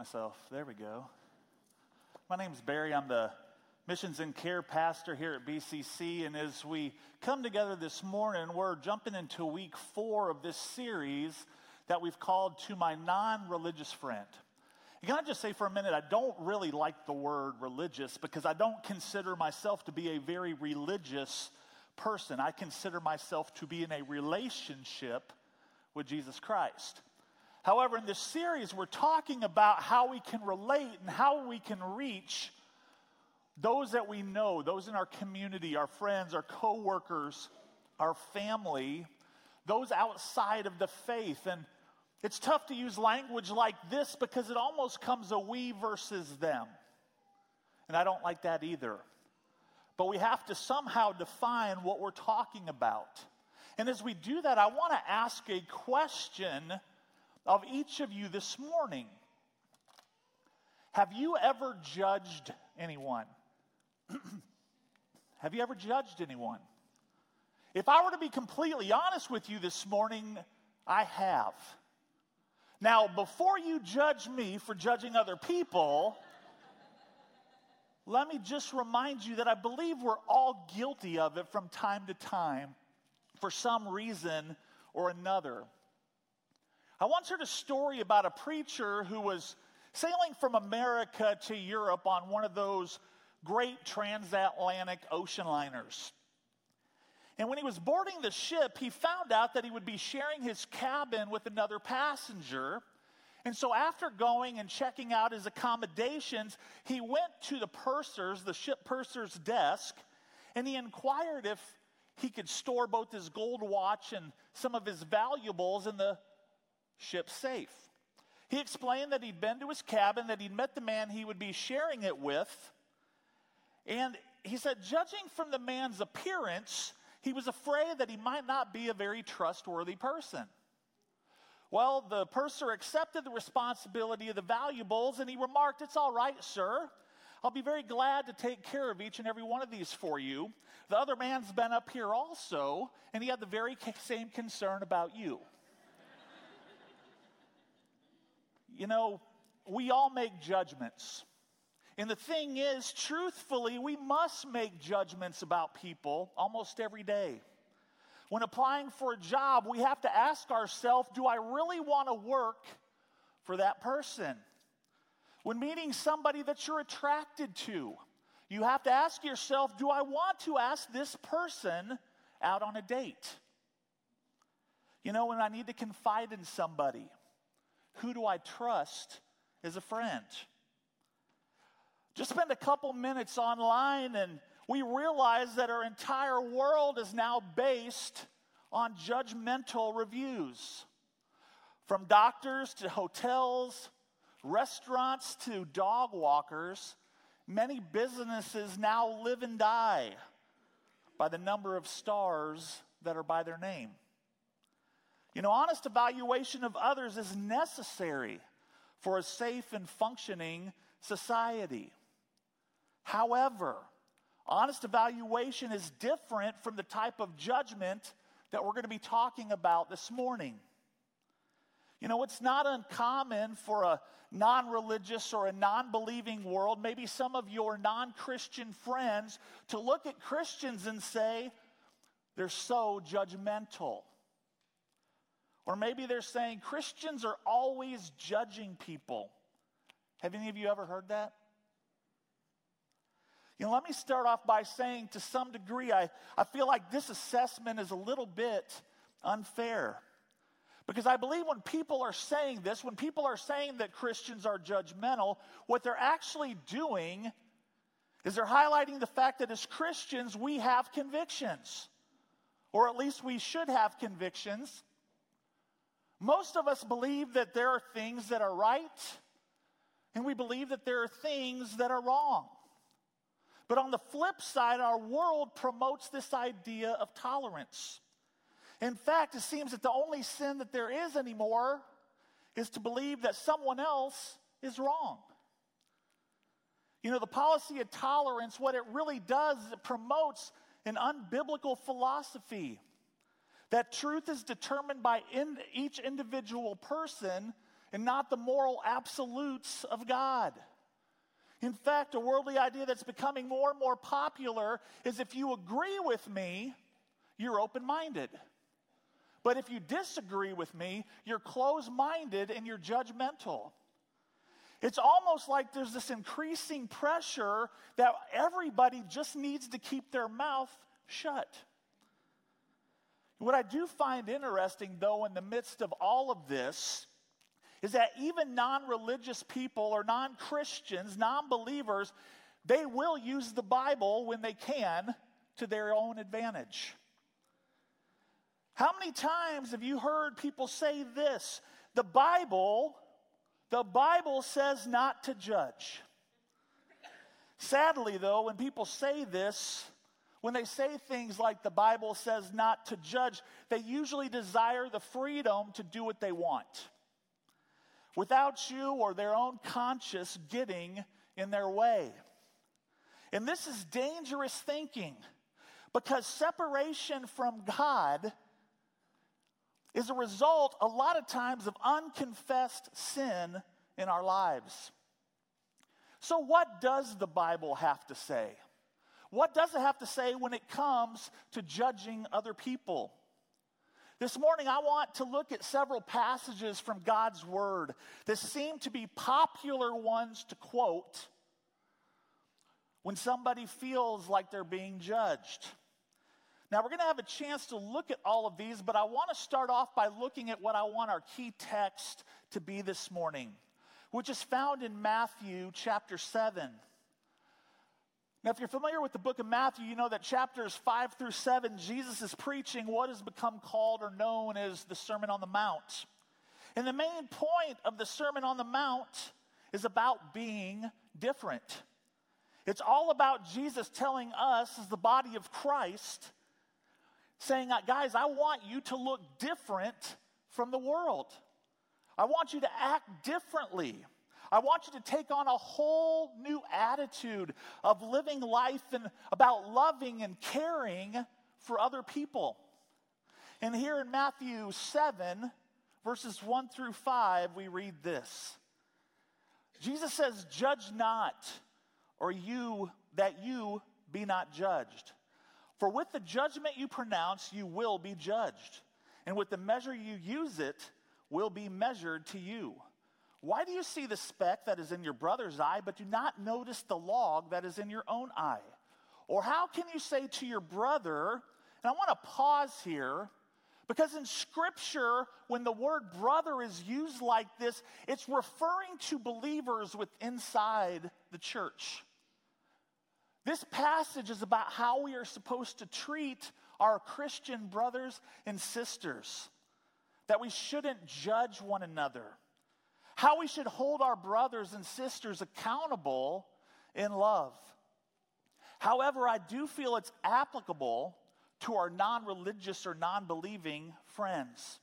myself. There we go. My name is Barry. I'm the missions and care pastor here at BCC. And as we come together this morning, we're jumping into week four of this series that we've called To My Non Religious Friend. And can I just say for a minute, I don't really like the word religious because I don't consider myself to be a very religious person. I consider myself to be in a relationship with Jesus Christ. However, in this series, we're talking about how we can relate and how we can reach those that we know, those in our community, our friends, our coworkers, our family, those outside of the faith. And it's tough to use language like this because it almost comes a we versus them. And I don't like that either. But we have to somehow define what we're talking about. And as we do that, I want to ask a question of each of you this morning. Have you ever judged anyone? Have you ever judged anyone? If I were to be completely honest with you this morning, I have. Now, before you judge me for judging other people, let me just remind you that I believe we're all guilty of it from time to time for some reason or another. I once heard a story about a preacher who was sailing from America to Europe on one of those great transatlantic ocean liners. And when he was boarding the ship, he found out that he would be sharing his cabin with another passenger. And so, after going and checking out his accommodations, he went to the purser's, the ship purser's desk, and he inquired if he could store both his gold watch and some of his valuables in the ship's safe. He explained that he'd been to his cabin, that he'd met the man he would be sharing it with, and he said, judging from the man's appearance, he was afraid that he might not be a very trustworthy person. Well, the purser accepted the responsibility of the valuables and he remarked, It's all right, sir. I'll be very glad to take care of each and every one of these for you. The other man's been up here also, and he had the very same concern about you. You know, we all make judgments. And the thing is, truthfully, we must make judgments about people almost every day. When applying for a job, we have to ask ourselves do I really want to work for that person? When meeting somebody that you're attracted to, you have to ask yourself do I want to ask this person out on a date? You know, when I need to confide in somebody, who do I trust as a friend? Just spend a couple minutes online and we realize that our entire world is now based on judgmental reviews. From doctors to hotels, restaurants to dog walkers, many businesses now live and die by the number of stars that are by their name. You know, honest evaluation of others is necessary for a safe and functioning society. However, honest evaluation is different from the type of judgment that we're going to be talking about this morning. You know, it's not uncommon for a non religious or a non believing world, maybe some of your non Christian friends, to look at Christians and say, they're so judgmental. Or maybe they're saying Christians are always judging people. Have any of you ever heard that? You know, let me start off by saying to some degree, I, I feel like this assessment is a little bit unfair. Because I believe when people are saying this, when people are saying that Christians are judgmental, what they're actually doing is they're highlighting the fact that as Christians, we have convictions, or at least we should have convictions. Most of us believe that there are things that are right, and we believe that there are things that are wrong. But on the flip side, our world promotes this idea of tolerance. In fact, it seems that the only sin that there is anymore is to believe that someone else is wrong. You know, the policy of tolerance, what it really does is it promotes an unbiblical philosophy that truth is determined by in, each individual person and not the moral absolutes of God. In fact, a worldly idea that's becoming more and more popular is if you agree with me, you're open minded. But if you disagree with me, you're closed minded and you're judgmental. It's almost like there's this increasing pressure that everybody just needs to keep their mouth shut. What I do find interesting, though, in the midst of all of this, is that even non religious people or non Christians, non believers, they will use the Bible when they can to their own advantage. How many times have you heard people say this? The Bible, the Bible says not to judge. Sadly, though, when people say this, when they say things like the Bible says not to judge, they usually desire the freedom to do what they want without you or their own conscience getting in their way. And this is dangerous thinking because separation from God is a result, a lot of times, of unconfessed sin in our lives. So, what does the Bible have to say? What does it have to say when it comes to judging other people? This morning, I want to look at several passages from God's Word that seem to be popular ones to quote when somebody feels like they're being judged. Now, we're going to have a chance to look at all of these, but I want to start off by looking at what I want our key text to be this morning, which is found in Matthew chapter 7. Now, if you're familiar with the book of Matthew, you know that chapters 5 through 7, Jesus is preaching what has become called or known as the Sermon on the Mount. And the main point of the Sermon on the Mount is about being different. It's all about Jesus telling us, as the body of Christ, saying, Guys, I want you to look different from the world. I want you to act differently. I want you to take on a whole new attitude of living life and about loving and caring for other people. And here in Matthew 7, verses 1 through 5, we read this Jesus says, Judge not, or you, that you be not judged. For with the judgment you pronounce, you will be judged. And with the measure you use it, will be measured to you. Why do you see the speck that is in your brother's eye, but do not notice the log that is in your own eye? Or how can you say to your brother, and I want to pause here, because in Scripture, when the word brother is used like this, it's referring to believers with inside the church. This passage is about how we are supposed to treat our Christian brothers and sisters, that we shouldn't judge one another how we should hold our brothers and sisters accountable in love. However, I do feel it's applicable to our non religious or non believing friends.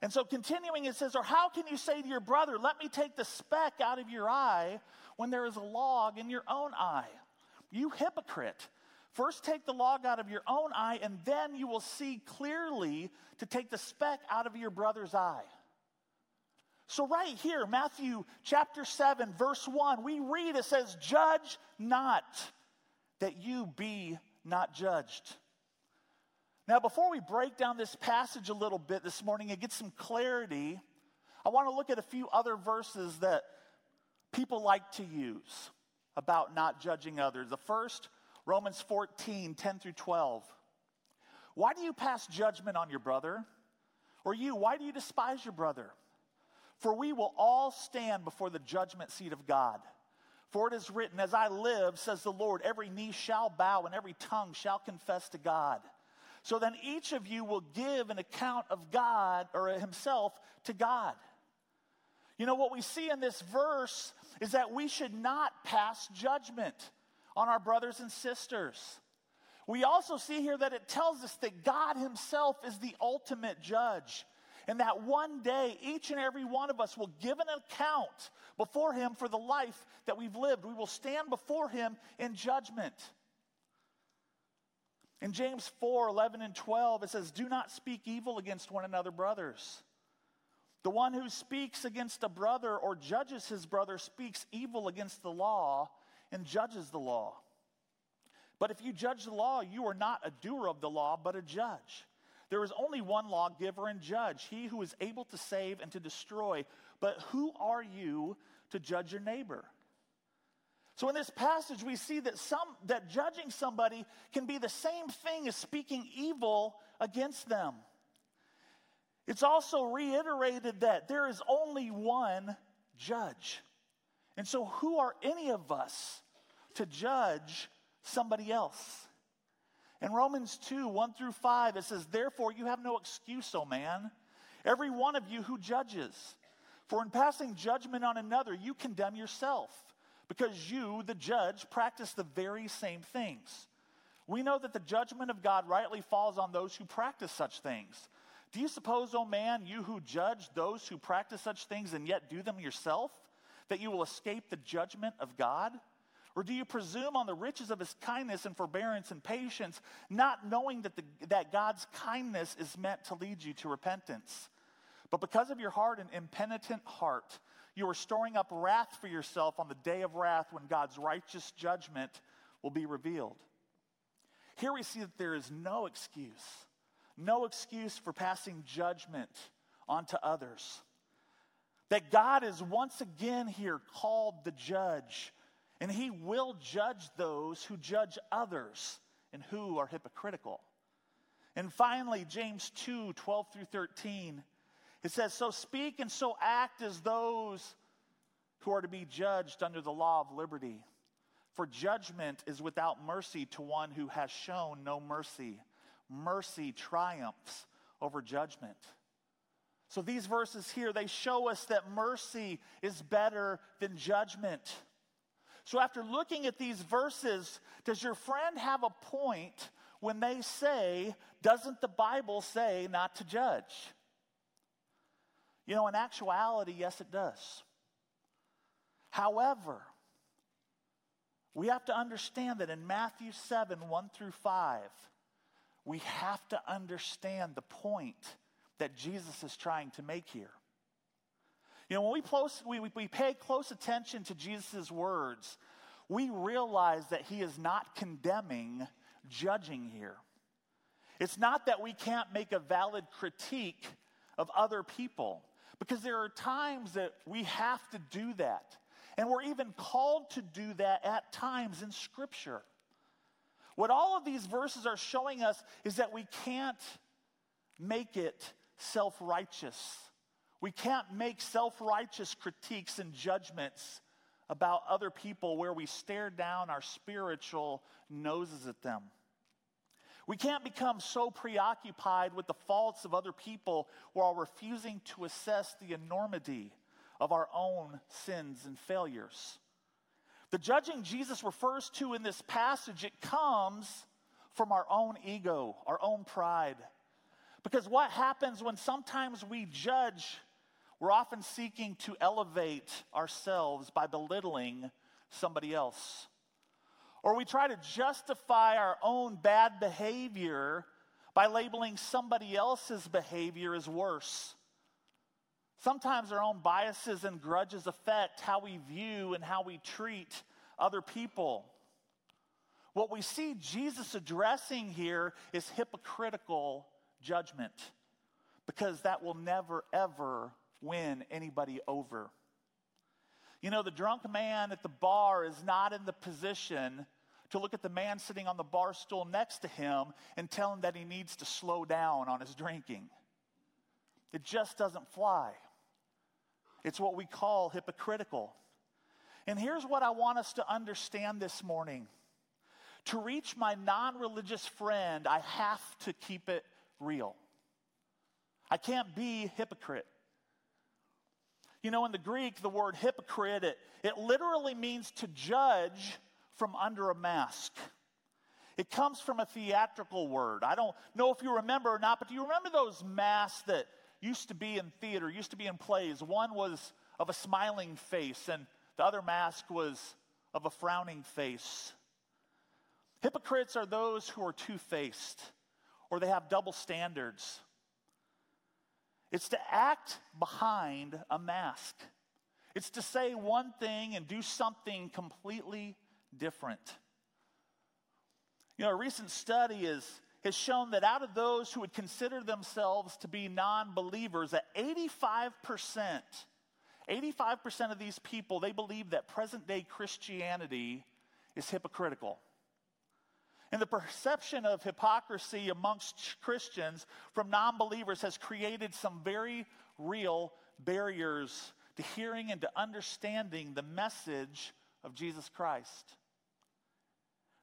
And so, continuing, it says, Or how can you say to your brother, Let me take the speck out of your eye when there is a log in your own eye? You hypocrite. First, take the log out of your own eye, and then you will see clearly to take the speck out of your brother's eye. So, right here, Matthew chapter 7, verse 1, we read it says, Judge not that you be not judged. Now, before we break down this passage a little bit this morning and get some clarity, I want to look at a few other verses that people like to use about not judging others. The first, Romans 14, 10 through 12. Why do you pass judgment on your brother? Or you, why do you despise your brother? For we will all stand before the judgment seat of God. For it is written, As I live, says the Lord, every knee shall bow and every tongue shall confess to God. So then each of you will give an account of God or himself to God. You know, what we see in this verse is that we should not pass judgment on our brothers and sisters. We also see here that it tells us that God Himself is the ultimate judge. And that one day, each and every one of us will give an account before Him for the life that we've lived. We will stand before Him in judgment. In James 4 11 and 12, it says, Do not speak evil against one another, brothers. The one who speaks against a brother or judges his brother speaks evil against the law and judges the law. But if you judge the law, you are not a doer of the law, but a judge. There is only one lawgiver and judge, he who is able to save and to destroy. But who are you to judge your neighbor? So in this passage we see that some that judging somebody can be the same thing as speaking evil against them. It's also reiterated that there is only one judge. And so who are any of us to judge somebody else? In Romans 2 1 through 5, it says, Therefore, you have no excuse, O man, every one of you who judges. For in passing judgment on another, you condemn yourself, because you, the judge, practice the very same things. We know that the judgment of God rightly falls on those who practice such things. Do you suppose, O man, you who judge those who practice such things and yet do them yourself, that you will escape the judgment of God? Or do you presume on the riches of his kindness and forbearance and patience, not knowing that, the, that God's kindness is meant to lead you to repentance? But because of your hard and impenitent heart, you are storing up wrath for yourself on the day of wrath when God's righteous judgment will be revealed. Here we see that there is no excuse, no excuse for passing judgment onto others. That God is once again here called the judge and he will judge those who judge others and who are hypocritical. And finally, James 2 12 through 13, it says, So speak and so act as those who are to be judged under the law of liberty. For judgment is without mercy to one who has shown no mercy. Mercy triumphs over judgment. So these verses here, they show us that mercy is better than judgment. So, after looking at these verses, does your friend have a point when they say, Doesn't the Bible say not to judge? You know, in actuality, yes, it does. However, we have to understand that in Matthew 7 1 through 5, we have to understand the point that Jesus is trying to make here. You know, when we, close, we, we pay close attention to Jesus' words, we realize that he is not condemning judging here. It's not that we can't make a valid critique of other people, because there are times that we have to do that. And we're even called to do that at times in Scripture. What all of these verses are showing us is that we can't make it self righteous we can't make self righteous critiques and judgments about other people where we stare down our spiritual noses at them. We can't become so preoccupied with the faults of other people while refusing to assess the enormity of our own sins and failures. The judging Jesus refers to in this passage, it comes from our own ego, our own pride. Because what happens when sometimes we judge we're often seeking to elevate ourselves by belittling somebody else. Or we try to justify our own bad behavior by labeling somebody else's behavior as worse. Sometimes our own biases and grudges affect how we view and how we treat other people. What we see Jesus addressing here is hypocritical judgment because that will never, ever win anybody over. You know, the drunk man at the bar is not in the position to look at the man sitting on the bar stool next to him and tell him that he needs to slow down on his drinking. It just doesn't fly. It's what we call hypocritical. And here's what I want us to understand this morning to reach my non religious friend, I have to keep it real. I can't be hypocrite. You know, in the Greek, the word hypocrite, it, it literally means to judge from under a mask. It comes from a theatrical word. I don't know if you remember or not, but do you remember those masks that used to be in theater, used to be in plays? One was of a smiling face, and the other mask was of a frowning face. Hypocrites are those who are two faced, or they have double standards. It's to act behind a mask. It's to say one thing and do something completely different. You know, a recent study is, has shown that out of those who would consider themselves to be non believers, that 85%, 85% of these people, they believe that present day Christianity is hypocritical. And the perception of hypocrisy amongst Christians from non believers has created some very real barriers to hearing and to understanding the message of Jesus Christ.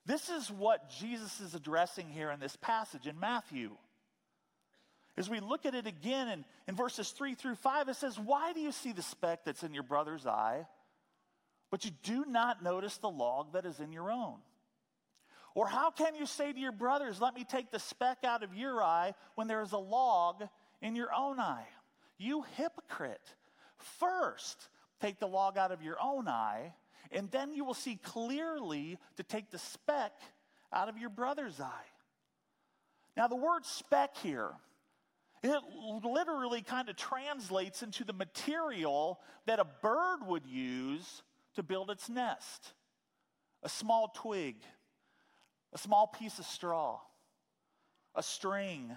This is what Jesus is addressing here in this passage in Matthew. As we look at it again in, in verses 3 through 5, it says, Why do you see the speck that's in your brother's eye, but you do not notice the log that is in your own? Or how can you say to your brothers, Let me take the speck out of your eye when there is a log in your own eye? You hypocrite. First, take the log out of your own eye, and then you will see clearly to take the speck out of your brother's eye. Now, the word speck here, it literally kind of translates into the material that a bird would use to build its nest a small twig a small piece of straw, a string,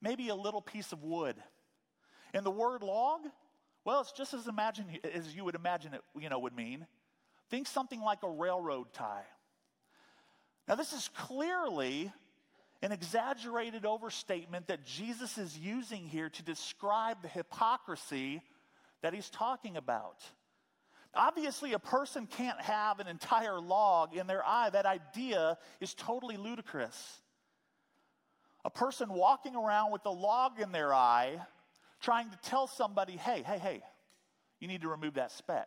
maybe a little piece of wood. And the word log, well, it's just as imagine as you would imagine it, you know, would mean. Think something like a railroad tie. Now, this is clearly an exaggerated overstatement that Jesus is using here to describe the hypocrisy that he's talking about. Obviously, a person can't have an entire log in their eye. That idea is totally ludicrous. A person walking around with a log in their eye, trying to tell somebody, hey, hey, hey, you need to remove that speck.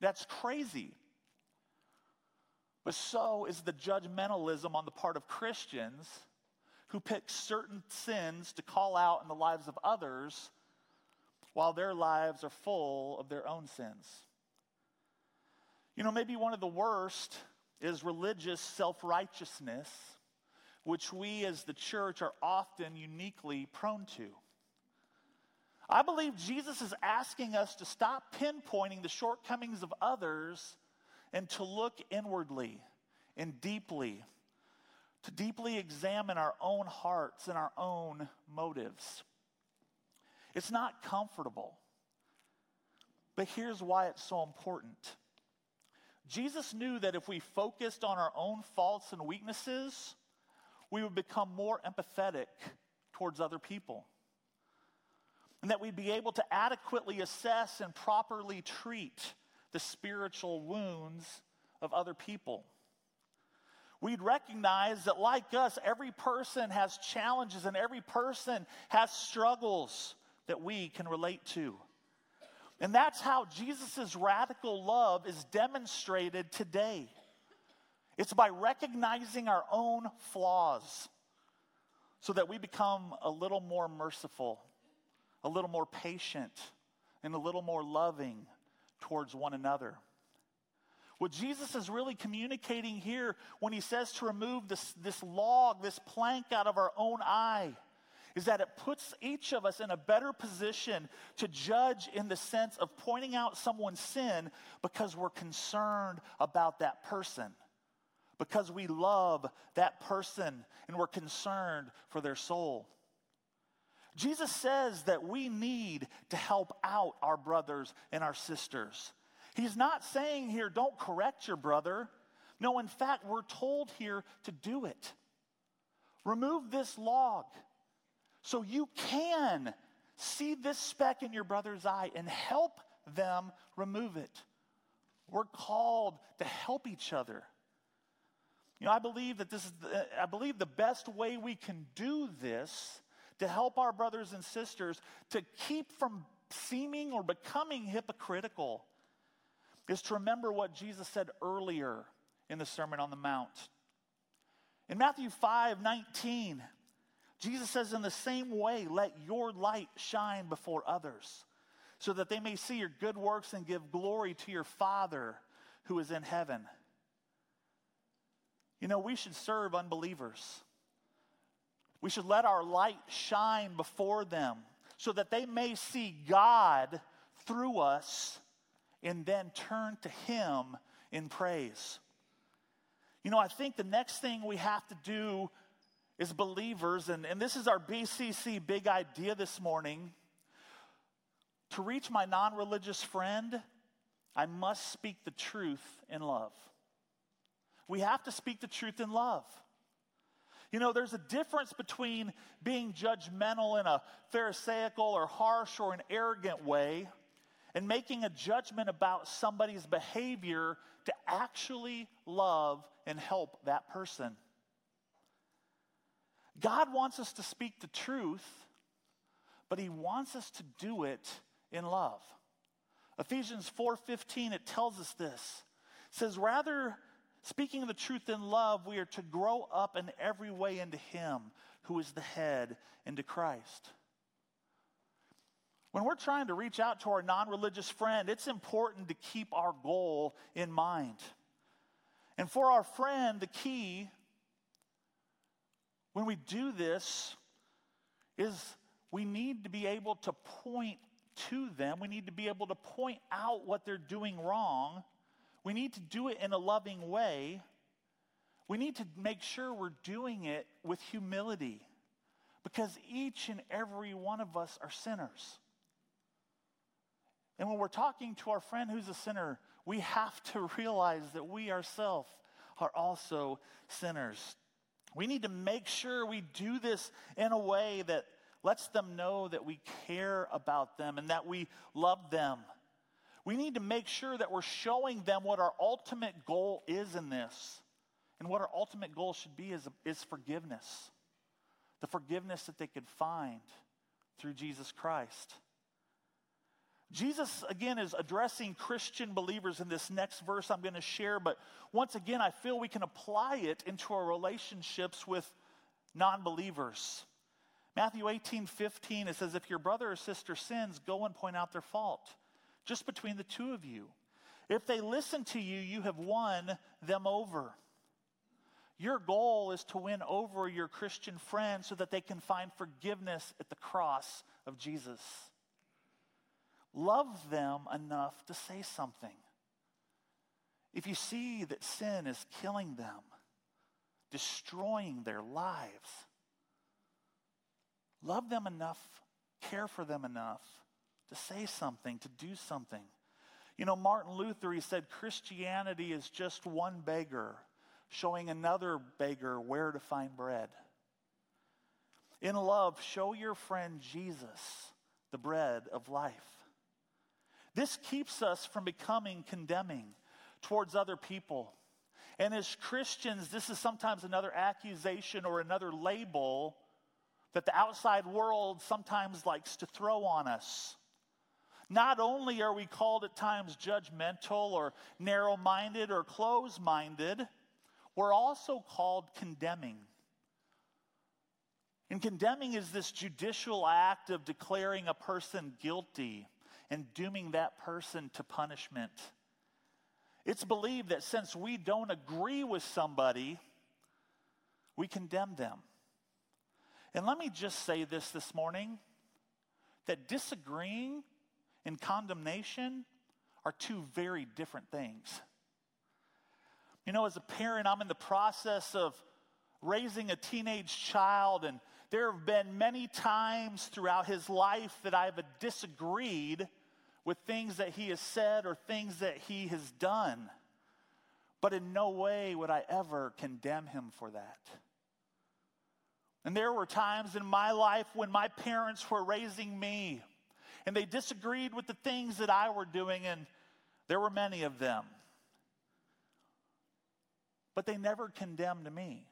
That's crazy. But so is the judgmentalism on the part of Christians who pick certain sins to call out in the lives of others while their lives are full of their own sins. You know, maybe one of the worst is religious self righteousness, which we as the church are often uniquely prone to. I believe Jesus is asking us to stop pinpointing the shortcomings of others and to look inwardly and deeply, to deeply examine our own hearts and our own motives. It's not comfortable. But here's why it's so important. Jesus knew that if we focused on our own faults and weaknesses, we would become more empathetic towards other people. And that we'd be able to adequately assess and properly treat the spiritual wounds of other people. We'd recognize that, like us, every person has challenges and every person has struggles that we can relate to. And that's how Jesus' radical love is demonstrated today. It's by recognizing our own flaws so that we become a little more merciful, a little more patient, and a little more loving towards one another. What Jesus is really communicating here when he says to remove this, this log, this plank out of our own eye, is that it puts each of us in a better position to judge in the sense of pointing out someone's sin because we're concerned about that person, because we love that person and we're concerned for their soul. Jesus says that we need to help out our brothers and our sisters. He's not saying here, don't correct your brother. No, in fact, we're told here to do it. Remove this log. So you can see this speck in your brother's eye and help them remove it. We're called to help each other. You know, I believe that this is, the, I believe the best way we can do this to help our brothers and sisters to keep from seeming or becoming hypocritical is to remember what Jesus said earlier in the Sermon on the Mount. In Matthew 5 19, Jesus says, in the same way, let your light shine before others, so that they may see your good works and give glory to your Father who is in heaven. You know, we should serve unbelievers. We should let our light shine before them so that they may see God through us and then turn to Him in praise. You know, I think the next thing we have to do as believers, and, and this is our BCC big idea this morning to reach my non religious friend, I must speak the truth in love. We have to speak the truth in love. You know, there's a difference between being judgmental in a Pharisaical or harsh or an arrogant way and making a judgment about somebody's behavior to actually love and help that person. God wants us to speak the truth, but he wants us to do it in love. Ephesians 4:15 it tells us this. It says rather Speaking the truth in love, we are to grow up in every way into Him who is the head, into Christ. When we're trying to reach out to our non religious friend, it's important to keep our goal in mind. And for our friend, the key when we do this is we need to be able to point to them, we need to be able to point out what they're doing wrong we need to do it in a loving way. We need to make sure we're doing it with humility because each and every one of us are sinners. And when we're talking to our friend who's a sinner, we have to realize that we ourselves are also sinners. We need to make sure we do this in a way that lets them know that we care about them and that we love them we need to make sure that we're showing them what our ultimate goal is in this. And what our ultimate goal should be is, is forgiveness. The forgiveness that they could find through Jesus Christ. Jesus, again, is addressing Christian believers in this next verse I'm going to share, but once again, I feel we can apply it into our relationships with non believers. Matthew 18 15, it says, If your brother or sister sins, go and point out their fault just between the two of you. If they listen to you, you have won them over. Your goal is to win over your Christian friends so that they can find forgiveness at the cross of Jesus. Love them enough to say something. If you see that sin is killing them, destroying their lives, love them enough, care for them enough to say something, to do something. You know, Martin Luther, he said Christianity is just one beggar showing another beggar where to find bread. In love, show your friend Jesus the bread of life. This keeps us from becoming condemning towards other people. And as Christians, this is sometimes another accusation or another label that the outside world sometimes likes to throw on us. Not only are we called at times judgmental or narrow minded or close minded, we're also called condemning. And condemning is this judicial act of declaring a person guilty and dooming that person to punishment. It's believed that since we don't agree with somebody, we condemn them. And let me just say this this morning that disagreeing and condemnation are two very different things. You know, as a parent, I'm in the process of raising a teenage child, and there have been many times throughout his life that I've disagreed with things that he has said or things that he has done. But in no way would I ever condemn him for that. And there were times in my life when my parents were raising me and they disagreed with the things that I were doing, and there were many of them. But they never condemned me.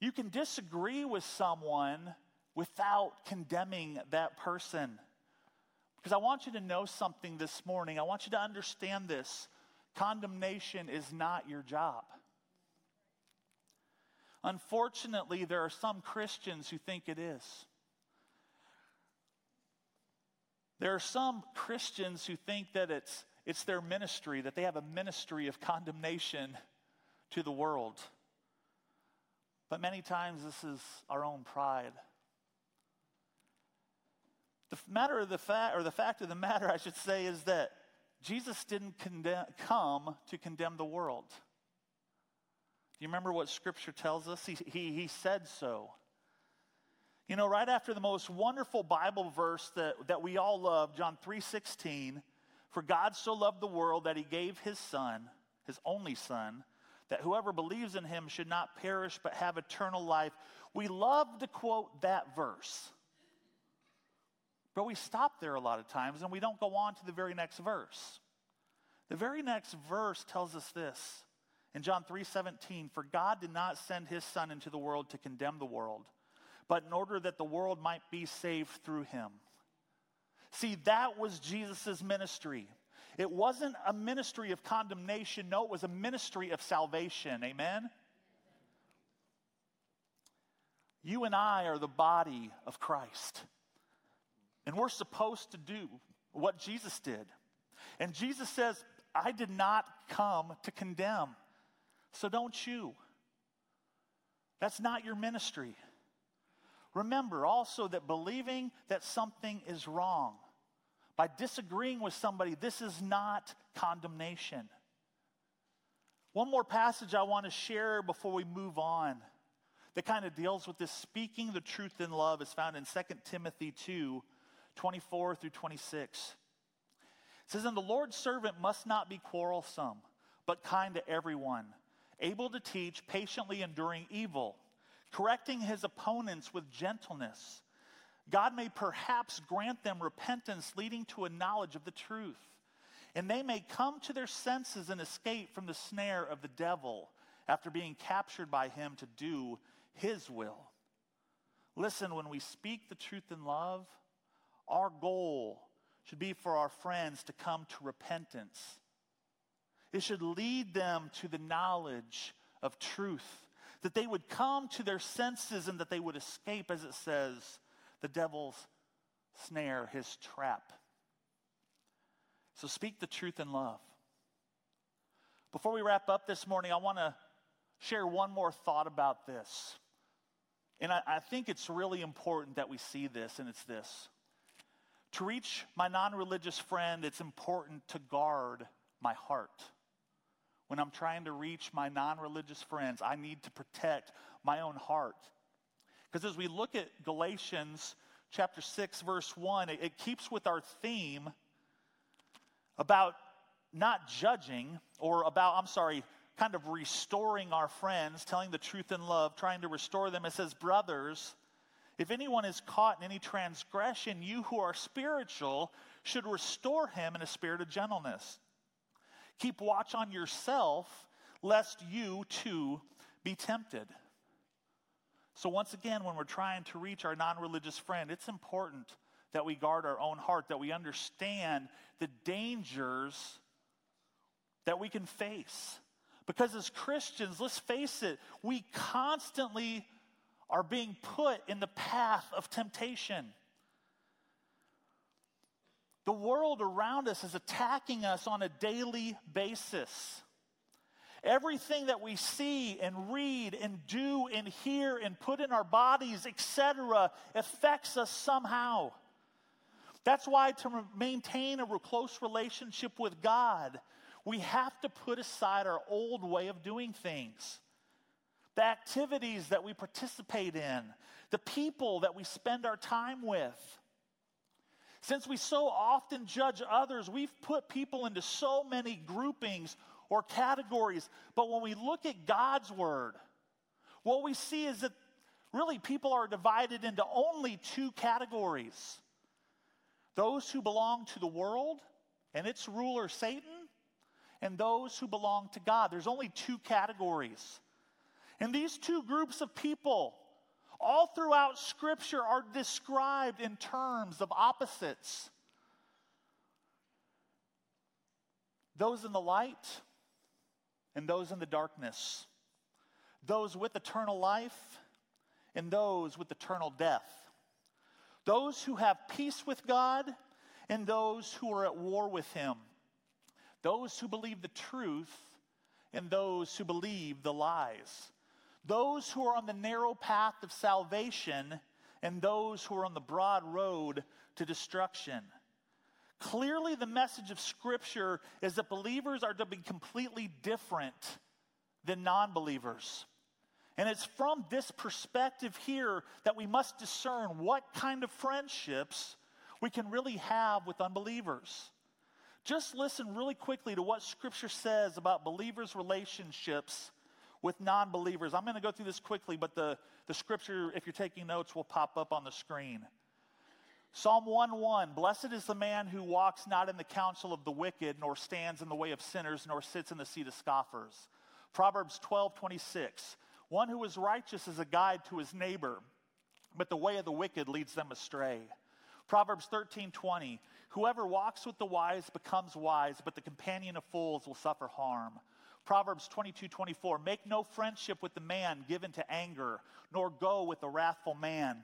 You can disagree with someone without condemning that person. Because I want you to know something this morning. I want you to understand this. Condemnation is not your job. Unfortunately, there are some Christians who think it is. There are some Christians who think that it's, it's their ministry, that they have a ministry of condemnation to the world. But many times this is our own pride. Matter of the fact, or the fact of the matter, I should say, is that Jesus didn't condemn, come to condemn the world. Do you remember what Scripture tells us? He, he, he said so. You know, right after the most wonderful Bible verse that, that we all love, John 3:16, for God so loved the world that he gave his son, his only son, that whoever believes in him should not perish but have eternal life. We love to quote that verse. But we stop there a lot of times and we don't go on to the very next verse. The very next verse tells us this. In John 3:17, for God did not send his son into the world to condemn the world, but in order that the world might be saved through him. See, that was Jesus' ministry. It wasn't a ministry of condemnation, no, it was a ministry of salvation. Amen? You and I are the body of Christ. And we're supposed to do what Jesus did. And Jesus says, I did not come to condemn, so don't you. That's not your ministry. Remember also that believing that something is wrong, by disagreeing with somebody, this is not condemnation. One more passage I want to share before we move on that kind of deals with this speaking the truth in love is found in 2 Timothy 2 24 through 26. It says, And the Lord's servant must not be quarrelsome, but kind to everyone, able to teach, patiently enduring evil, correcting his opponents with gentleness. God may perhaps grant them repentance leading to a knowledge of the truth, and they may come to their senses and escape from the snare of the devil after being captured by him to do his will. Listen, when we speak the truth in love, our goal should be for our friends to come to repentance. It should lead them to the knowledge of truth, that they would come to their senses and that they would escape, as it says, the devil's snare, his trap. So speak the truth in love. Before we wrap up this morning, I want to share one more thought about this. And I, I think it's really important that we see this, and it's this. To reach my non religious friend, it's important to guard my heart. When I'm trying to reach my non religious friends, I need to protect my own heart. Because as we look at Galatians chapter 6, verse 1, it, it keeps with our theme about not judging, or about, I'm sorry, kind of restoring our friends, telling the truth in love, trying to restore them. It says, Brothers, if anyone is caught in any transgression, you who are spiritual should restore him in a spirit of gentleness. Keep watch on yourself, lest you too be tempted. So, once again, when we're trying to reach our non religious friend, it's important that we guard our own heart, that we understand the dangers that we can face. Because as Christians, let's face it, we constantly are being put in the path of temptation. The world around us is attacking us on a daily basis. Everything that we see and read and do and hear and put in our bodies, etc., affects us somehow. That's why to maintain a close relationship with God, we have to put aside our old way of doing things the activities that we participate in, the people that we spend our time with. Since we so often judge others, we've put people into so many groupings or categories. But when we look at God's word, what we see is that really people are divided into only two categories those who belong to the world and its ruler, Satan, and those who belong to God. There's only two categories. And these two groups of people, all throughout Scripture, are described in terms of opposites. Those in the light and those in the darkness. Those with eternal life and those with eternal death. Those who have peace with God and those who are at war with Him. Those who believe the truth and those who believe the lies those who are on the narrow path of salvation and those who are on the broad road to destruction. Clearly, the message of Scripture is that believers are to be completely different than non believers. And it's from this perspective here that we must discern what kind of friendships we can really have with unbelievers. Just listen really quickly to what Scripture says about believers' relationships with non believers. I'm going to go through this quickly, but the, the Scripture, if you're taking notes, will pop up on the screen. Psalm 1 1 Blessed is the man who walks not in the counsel of the wicked, nor stands in the way of sinners, nor sits in the seat of scoffers. Proverbs 12 26 One who is righteous is a guide to his neighbor, but the way of the wicked leads them astray. Proverbs 13 20. Whoever walks with the wise becomes wise, but the companion of fools will suffer harm. Proverbs 22 24. Make no friendship with the man given to anger, nor go with the wrathful man.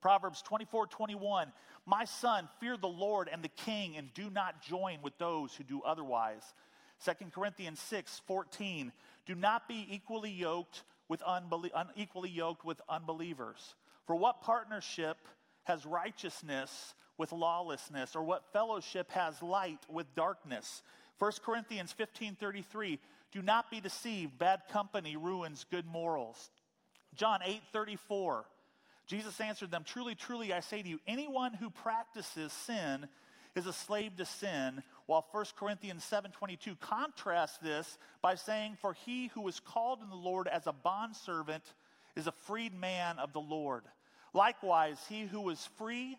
Proverbs 24 21. My son, fear the Lord and the king, and do not join with those who do otherwise. 2 Corinthians 6 14. Do not be equally yoked with unbelie- unequally yoked with unbelievers. For what partnership has righteousness with lawlessness, or what fellowship has light with darkness? 1 Corinthians 15 33, do not be deceived. Bad company ruins good morals. John 8 34, Jesus answered them, Truly, truly, I say to you, anyone who practices sin is a slave to sin, while 1 Corinthians 7:22 contrasts this by saying, For he who is called in the Lord as a bondservant is a freed man of the Lord. Likewise, he who is free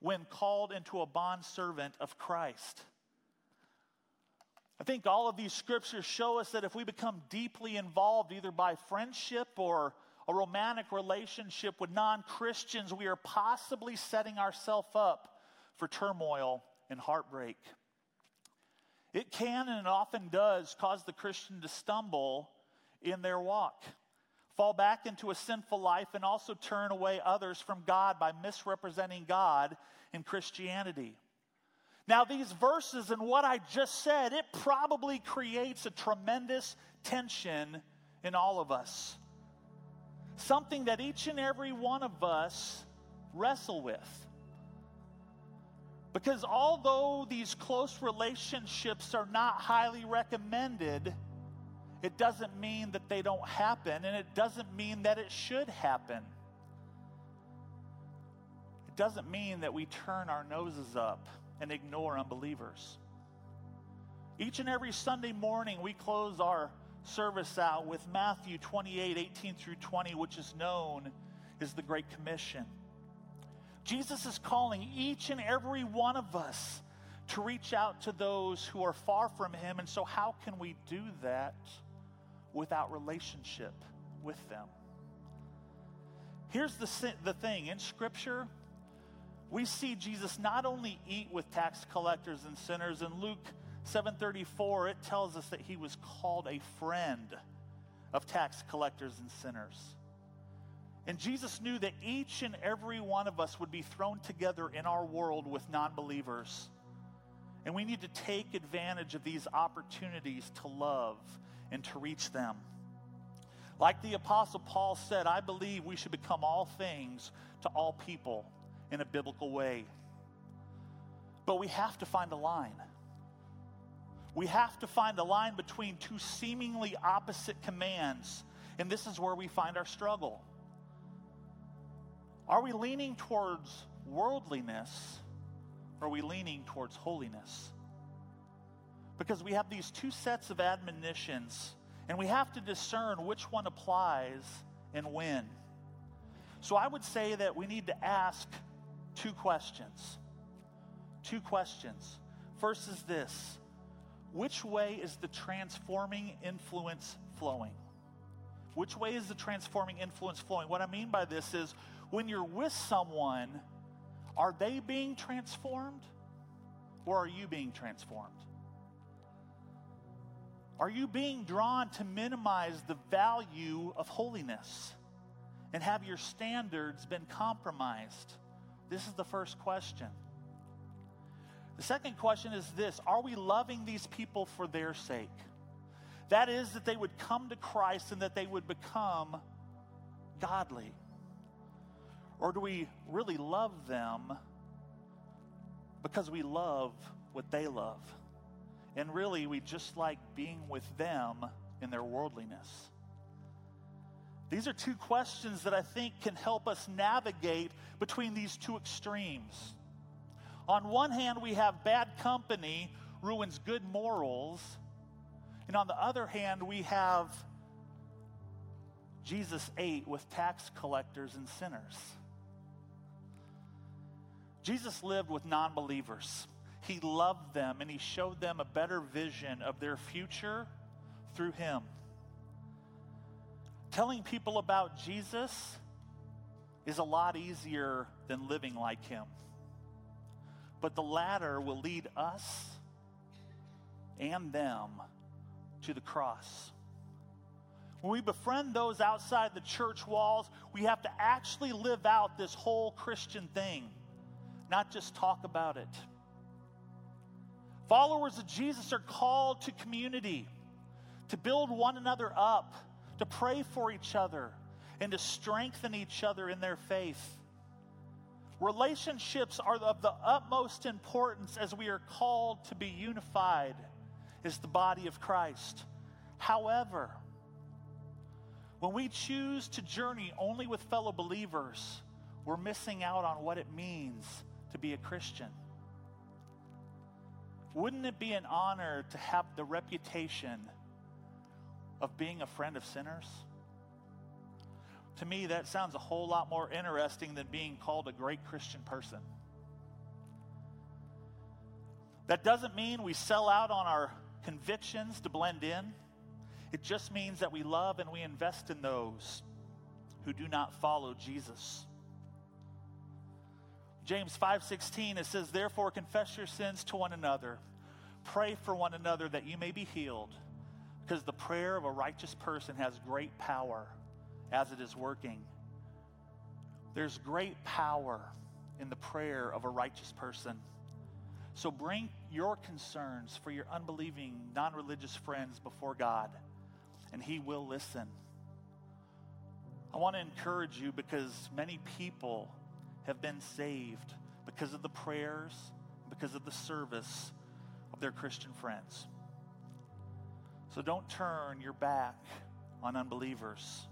when called into a bondservant of Christ. I think all of these scriptures show us that if we become deeply involved, either by friendship or a romantic relationship with non Christians, we are possibly setting ourselves up for turmoil and heartbreak. It can and it often does cause the Christian to stumble in their walk fall back into a sinful life, and also turn away others from God by misrepresenting God in Christianity. Now, these verses and what I just said, it probably creates a tremendous tension in all of us. Something that each and every one of us wrestle with. Because although these close relationships are not highly recommended, it doesn't mean that they don't happen, and it doesn't mean that it should happen. It doesn't mean that we turn our noses up and ignore unbelievers. Each and every Sunday morning, we close our service out with Matthew 28 18 through 20, which is known as the Great Commission. Jesus is calling each and every one of us to reach out to those who are far from Him. And so, how can we do that? without relationship with them. Here's the, the thing in Scripture, we see Jesus not only eat with tax collectors and sinners. In Luke 7:34, it tells us that he was called a friend of tax collectors and sinners. And Jesus knew that each and every one of us would be thrown together in our world with non believers. And we need to take advantage of these opportunities to love and to reach them. Like the Apostle Paul said, I believe we should become all things to all people in a biblical way. But we have to find a line. We have to find a line between two seemingly opposite commands, and this is where we find our struggle. Are we leaning towards worldliness or are we leaning towards holiness? because we have these two sets of admonitions, and we have to discern which one applies and when. So I would say that we need to ask two questions. Two questions. First is this Which way is the transforming influence flowing? Which way is the transforming influence flowing? What I mean by this is when you're with someone, are they being transformed or are you being transformed? Are you being drawn to minimize the value of holiness? And have your standards been compromised? This is the first question. The second question is this Are we loving these people for their sake? That is, that they would come to Christ and that they would become godly. Or do we really love them because we love what they love? And really, we just like being with them in their worldliness. These are two questions that I think can help us navigate between these two extremes. On one hand, we have bad company ruins good morals. And on the other hand, we have Jesus ate with tax collectors and sinners. Jesus lived with non believers. He loved them and he showed them a better vision of their future through him. Telling people about Jesus is a lot easier than living like him. But the latter will lead us and them to the cross. When we befriend those outside the church walls, we have to actually live out this whole Christian thing, not just talk about it. Followers of Jesus are called to community, to build one another up, to pray for each other, and to strengthen each other in their faith. Relationships are of the utmost importance as we are called to be unified as the body of Christ. However, when we choose to journey only with fellow believers, we're missing out on what it means to be a Christian. Wouldn't it be an honor to have the reputation of being a friend of sinners? To me, that sounds a whole lot more interesting than being called a great Christian person. That doesn't mean we sell out on our convictions to blend in. It just means that we love and we invest in those who do not follow Jesus. James 5:16 it says therefore confess your sins to one another pray for one another that you may be healed because the prayer of a righteous person has great power as it is working there's great power in the prayer of a righteous person so bring your concerns for your unbelieving non-religious friends before God and he will listen. I want to encourage you because many people have been saved because of the prayers, because of the service of their Christian friends. So don't turn your back on unbelievers.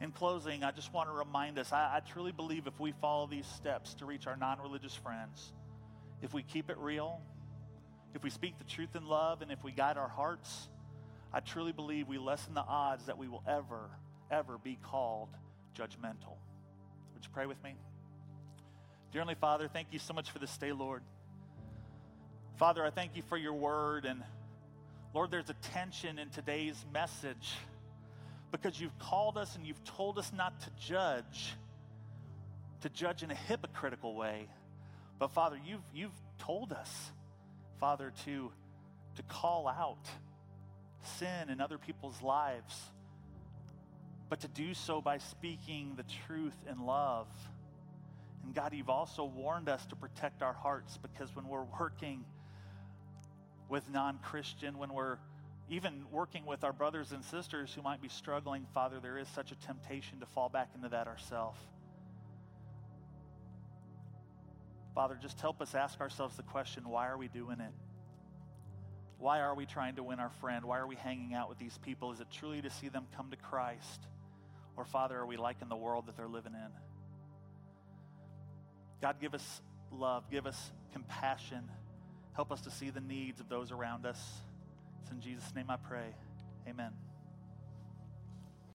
In closing, I just want to remind us I, I truly believe if we follow these steps to reach our non religious friends, if we keep it real, if we speak the truth in love, and if we guide our hearts, I truly believe we lessen the odds that we will ever, ever be called judgmental. Would you pray with me? Dear Heavenly Father, thank you so much for this day, Lord. Father, I thank you for your word. And Lord, there's a tension in today's message because you've called us and you've told us not to judge, to judge in a hypocritical way. But Father, you've, you've told us, Father, to, to call out sin in other people's lives, but to do so by speaking the truth in love. And God, you've also warned us to protect our hearts because when we're working with non Christian, when we're even working with our brothers and sisters who might be struggling, Father, there is such a temptation to fall back into that ourselves. Father, just help us ask ourselves the question why are we doing it? Why are we trying to win our friend? Why are we hanging out with these people? Is it truly to see them come to Christ? Or, Father, are we liking the world that they're living in? God, give us love, give us compassion. Help us to see the needs of those around us. It's in Jesus' name I pray. Amen.